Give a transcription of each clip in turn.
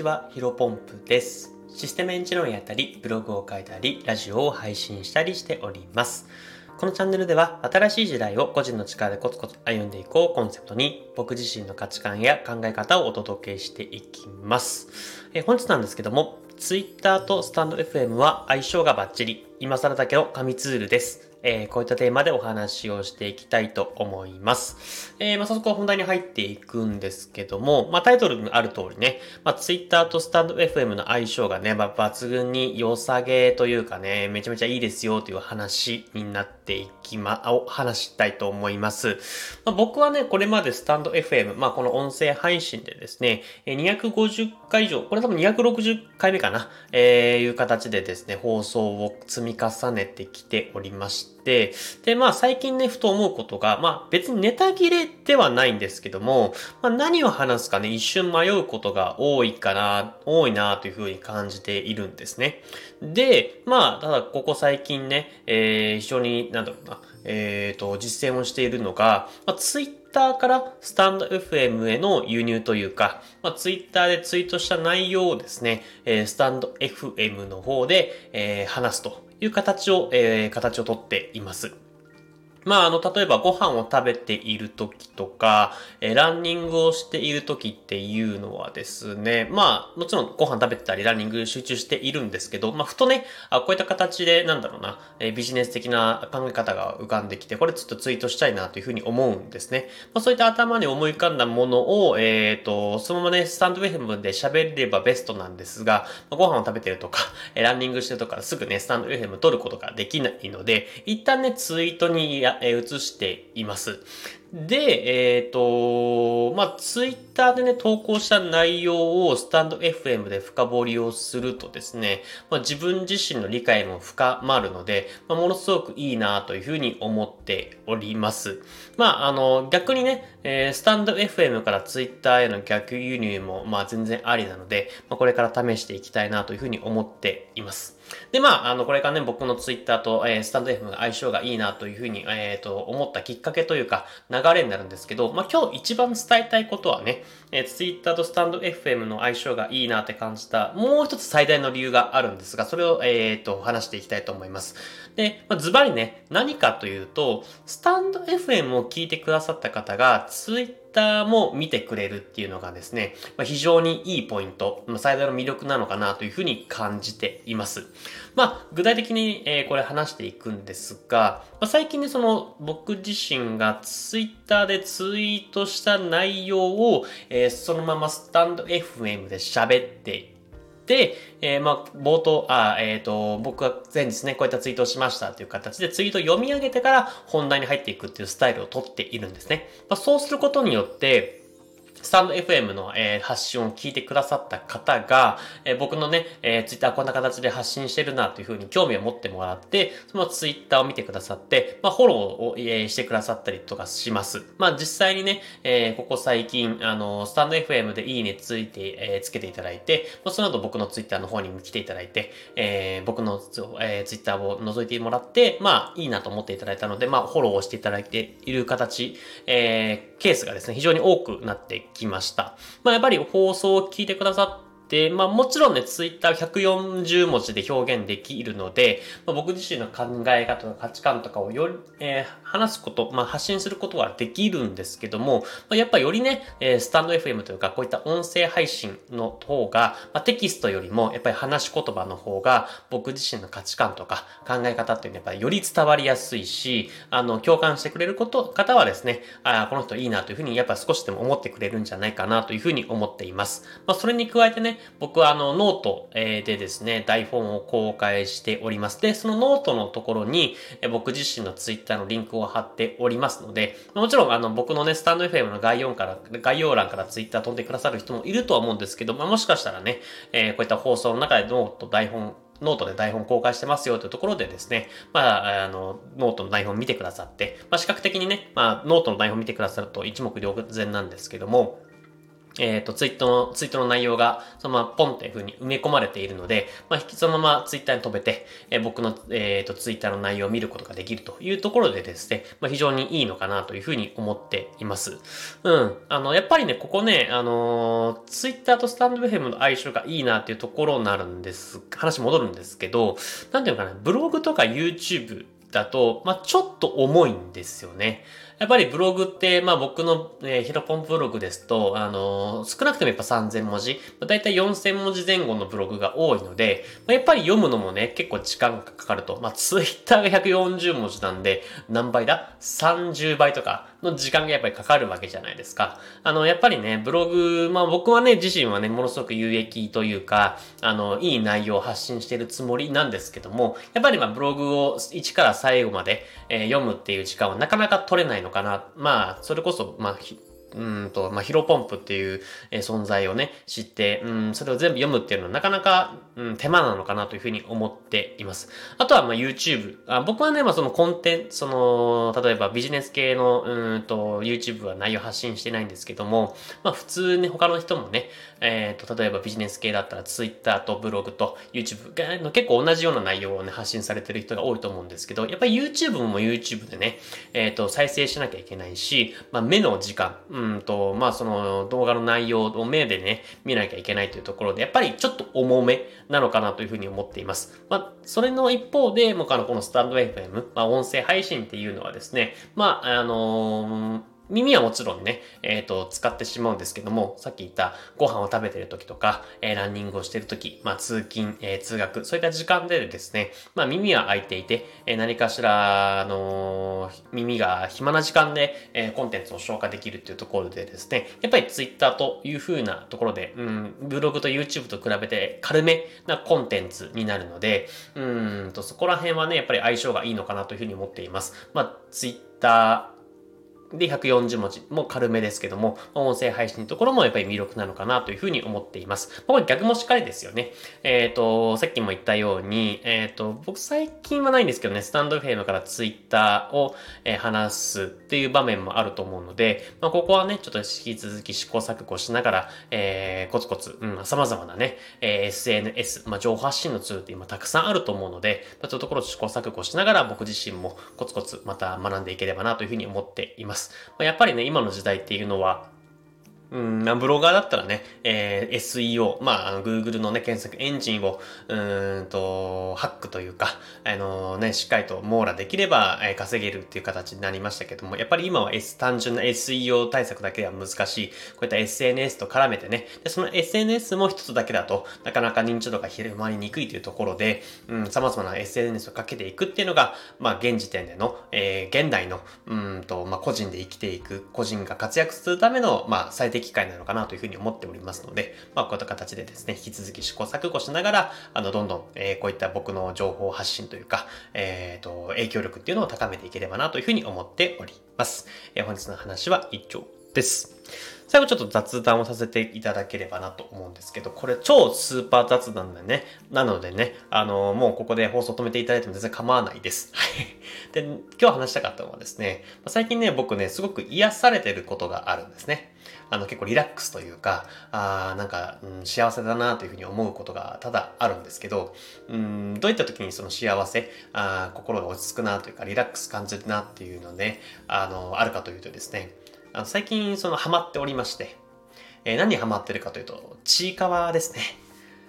ちは、ヒロポンプです。システムエンジニアをやったり、ブログを書いたり、ラジオを配信したりしております。このチャンネルでは、新しい時代を個人の力でコツコツ歩んでいこうコンセプトに、僕自身の価値観や考え方をお届けしていきます。え本日なんですけども、Twitter とスタンド FM は相性がバッチリ。今更だけの紙ツールです。えー、こういったテーマでお話をしていきたいと思います。えー、まあ、早速本題に入っていくんですけども、まあ、タイトルにある通りね、まあ、Twitter とスタンド FM の相性がね、まあ、抜群に良さげというかね、めちゃめちゃいいですよという話になっていきま、を話したいと思います。まあ、僕はね、これまでスタンド FM、まあ、この音声配信でですね、250回以上、これ多分260回目かな、えー、いう形でですね、放送を積み重ねてきておりまして、で、まあ最近ね、ふと思うことが、まあ別にネタ切れではないんですけども、まあ何を話すかね、一瞬迷うことが多いかな、多いなというふうに感じているんですね。で、まあ、ただここ最近ね、えー、非常に、なんだろうな、えっ、ー、と、実践をしているのが、まあ、ツイッターからスタンド FM への輸入というか、まあ、ツイッターでツイートした内容をですね、えー、スタンド FM の方で、えー、話すという形を、えー、形をとっています。まあ、あの、例えばご飯を食べている時とか、えー、ランニングをしている時っていうのはですね、まあ、もちろんご飯食べてたり、ランニング集中しているんですけど、まあ、ふとね、あこういった形で、なんだろうな、えー、ビジネス的な考え方が浮かんできて、これちょっとツイートしたいなというふうに思うんですね。まあ、そういった頭に思い浮かんだものを、えっ、ー、と、そのままね、スタンドウェブで喋ればベストなんですが、まあ、ご飯を食べてるとか、えランニングしてるとか、すぐね、スタンドウェブ撮ることができないので、一旦ね、ツイートにや、えー、移しています。で、えっ、ー、と、まあ、ツイッターでね、投稿した内容をスタンド FM で深掘りをするとですね、まあ、自分自身の理解も深まるので、まあ、ものすごくいいなというふうに思っております。まあ、あの、逆にね、えー、スタンド FM からツイッターへの逆輸入も、まあ、全然ありなので、まあ、これから試していきたいなというふうに思っています。で、まあ、あの、これからね、僕のツイッターと、えー、スタンド FM が相性がいいなというふうに、えっ、ー、と、思ったきっかけというか、流れになるんですけど、まあ、今日一番伝えたいことはね、えー、ツイッターとスタンド FM の相性がいいなって感じた、もう一つ最大の理由があるんですが、それを、えっ、ー、と、話していきたいと思います。で、まあ、ズバリね、何かというと、スタンド FM を聞いてくださった方が、ツイッターも見てくれるっていうのがですね、まあ、非常にいいポイント、まあ、最大の魅力なのかなというふうに感じています。まあ、具体的に、えー、これ話していくんですが、まあ、最近ね、その僕自身がツイッターでツイートした内容を、えー、そのままスタンド FM で喋って、でえー、まあ、冒頭、あ、えっ、ー、と、僕は前日ね、こういったツイートをしましたという形でツイートを読み上げてから本題に入っていくっていうスタイルをとっているんですね。まあ、そうすることによって、スタンド FM の、えー、発信を聞いてくださった方が、えー、僕のね、えー、ツイッターこんな形で発信してるなというふうに興味を持ってもらって、そのツイッターを見てくださって、まあ、フォローを、えー、してくださったりとかします。まあ、実際にね、えー、ここ最近、あの、スタンド FM でいいねついて、えー、つけていただいて、まあ、その後僕のツイッターの方に来ていただいて、えー、僕の、えー、ツイッターを覗いてもらって、まあ、いいなと思っていただいたので、まあ、フォローをしていただいている形、えー、ケースがですね、非常に多くなってきました。まあ、やっぱり放送を聞いてくださっで、まあもちろんね、ツイッター140文字で表現できるので、まあ、僕自身の考え方とか価値観とかをより、えー、話すこと、まあ発信することはできるんですけども、まあ、やっぱよりね、えー、 stand.fm というかこういった音声配信の方が、まあ、テキストよりもやっぱり話し言葉の方が僕自身の価値観とか考え方っていうのはやっぱりより伝わりやすいし、あの、共感してくれること、方はですね、ああこの人いいなというふうにやっぱ少しでも思ってくれるんじゃないかなというふうに思っています。まあそれに加えてね、僕はあの、ノートでですね、台本を公開しております。で、そのノートのところに、僕自身のツイッターのリンクを貼っておりますので、もちろんあの、僕のね、 stand.fm の概要欄から、概要欄からツイッター飛んでくださる人もいるとは思うんですけど、まあ、もしかしたらね、えー、こういった放送の中で note、台本、ノートで台本公開してますよというところでですね、まあ、あの、ノートの台本見てくださって、まあ、視覚的にね、まあ、ノートの台本見てくださると一目瞭然なんですけども、えっ、ー、と、ツイートの、ツイートの内容が、そのままポンっていう風に埋め込まれているので、まあ、そのままツイッターに飛べて、えー、僕の、えっ、ー、と、ツイッターの内容を見ることができるというところでですね、まあ、非常にいいのかなという風に思っています。うん。あの、やっぱりね、ここね、あのツイッターとスタンド FM の相性がいいなっていうところになるんです、話戻るんですけど、なんていうのかな、ブログとか YouTube だと、まあ、ちょっと重いんですよね。やっぱりブログって、まあ僕の、えー、ヒロポンブログですと、あのー、少なくてもやっぱ3000文字、まあ、だいたい4000文字前後のブログが多いので、まあ、やっぱり読むのもね、結構時間がかかると。まあツイッターが140文字なんで、何倍だ ?30 倍とかの時間がやっぱりかかるわけじゃないですか。あの、やっぱりね、ブログ、まあ僕はね、自身はね、ものすごく有益というか、あの、いい内容を発信しているつもりなんですけども、やっぱりまあブログを1から最後まで、えー、読むっていう時間はなかなか取れないののかな。まあ、それこそ、まあ、うんと、まあ、ヒロポンプっていう、存在をね、知って、うん、それを全部読むっていうのはなかなか、うん、手間なのかなというふうに思っています。あとは、ま、YouTube。あ僕はね、まあ、そのコンテンツ、その、例えばビジネス系の、うんと、YouTube は内容発信してないんですけども、まあ、普通ね、他の人もね、えっ、ー、と、例えばビジネス系だったら Twitter とブログと YouTube が結構同じような内容をね、発信されてる人が多いと思うんですけど、やっぱり YouTube も YouTube でね、えっ、ー、と、再生しなきゃいけないし、まあ、目の時間、ううんと、まあその動画の内容を目でね、見なきゃいけないというところで、やっぱりちょっと重めなのかなというふうに思っています。まあ、それの一方で、僕はこのスタンド FM、まあ音声配信っていうのはですね、まあ、あのー耳はもちろんね、えっ、ー、と、使ってしまうんですけども、さっき言ったご飯を食べてる時とか、えー、ランニングをしてる時、まあ、通勤、えー、通学、そういった時間でですね、まあ、耳は開いていて、え何かしら、あの耳が暇な時間で、えコンテンツを消化できるっていうところでですね、やっぱり Twitter という風なところで、うん、ブログと YouTube と比べて軽めなコンテンツになるので、うんと、そこら辺はね、やっぱり相性がいいのかなというふうに思っています。まあ、Twitter、で、140文字も軽めですけども、音声配信のところもやっぱり魅力なのかなというふうに思っています。これ逆もしっかりですよね。えっ、ー、と、さっきも言ったように、えっ、ー、と、僕最近はないんですけどね、スタンドフェイムからツイッターを、えー、話すっていう場面もあると思うので、まあ、ここはね、ちょっと引き続き試行錯誤しながら、えー、コツコツ、うん、様々なね、えー、SNS、まあ、情報発信のツールって今たくさんあると思うので、まあ、そういうところを試行錯誤しながら僕自身もコツコツまた学んでいければなというふうに思っています。。やっぱりね、今の時代っていうのは、うん、ブロガーだったらね、えー、SEO、まあ、Google のね、検索エンジンを、うんと、ハッというか、あのね、しっかりと網羅できれば、えー、稼げるっていう形になりましたけども、やっぱり今は、S、単純な SEO 対策だけでは難しい、こういった SNS と絡めてね、で、その SNS も一つだけだと、なかなか認知度が広まりにくいというところで、うん、様々な SNS をかけていくっていうのが、まあ、現時点での、えー、現代の、うんと、まあ、個人で生きていく、個人が活躍するための、まあ、最適機会なのかなというふうに思っておりますので、まあ、こういった形でですね、引き続き試行錯誤しながら、あの、どんどん、えー、こういった僕の情報発信というか、えっ、ー、と、影響力っていうのを高めていければなというふうに思っております。えー、本日の話は以上です。最後ちょっと雑談をさせていただければなと思うんですけど、これ超スーパー雑談だね。なのでね、あの、もうここで放送止めていただいても全然構わないです。はい。で、今日話したかったのはですね、最近ね、僕ね、すごく癒されてることがあるんですね。あの、結構リラックスというか、あなんか、うん、幸せだなというふうに思うことが多々あるんですけど、うん、どういった時にその幸せ、あ心が落ち着くなというか、リラックス感じるなっていうのね、あの、あるかというとですね、あの最近そのハマっておりまして、えー、何にハマってるかというと、ちいかわですね。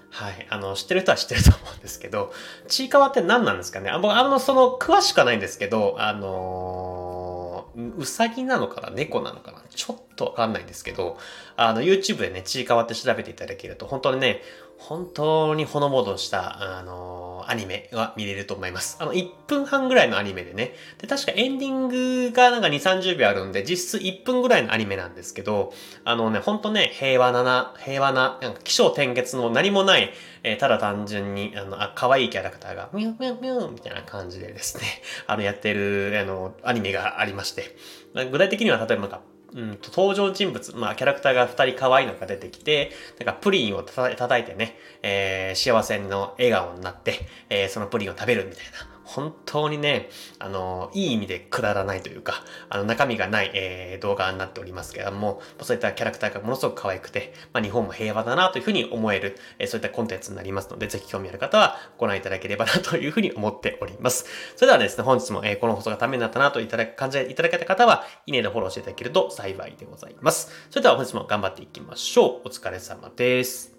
はい。あの、知ってる人は知ってると思うんですけど、ちいかわって何なんですかねあ僕、あの、その、詳しくはないんですけど、あのー、うさぎなのかな？猫なのかな？ちょっとわかんないんですけど、あの、YouTube でね、ちいかわって調べていただけると、本当にね、本当にほのぼのした、あのーアニメが見れると思います。あの、1分半ぐらいのアニメでね。で、確かエンディングがなんか2、30秒あるんで、実質1分ぐらいのアニメなんですけど、あのね、ほんとね、平和なな、平和な、なんか気象転結の何もない、えー、ただ単純に、あの、あ、可愛いキャラクターが、ミュンミュンミュンみたいな感じでですね、あの、やってる、あの、アニメがありまして、具体的には例えばなんか、うんと、登場人物、まあ、キャラクターが二人可愛いのが出てきて、なんかプリンをたたいてね、えー、幸せの笑顔になって、えー、そのプリンを食べるみたいな、本当にね、あの、いい意味でくだらないというか、あの、中身がない、えー、動画になっておりますけれども、そういったキャラクターがものすごく可愛くて、まあ、日本も平和だなというふうに思える、えー、そういったコンテンツになりますので、ぜひ興味ある方はご覧いただければなというふうに思っております。それではですね、本日も、えー、この放送がためになったなといただく感じでいただけた方は、いいねでフォローしていただけると幸いでございます。それでは本日も頑張っていきましょう。お疲れ様です。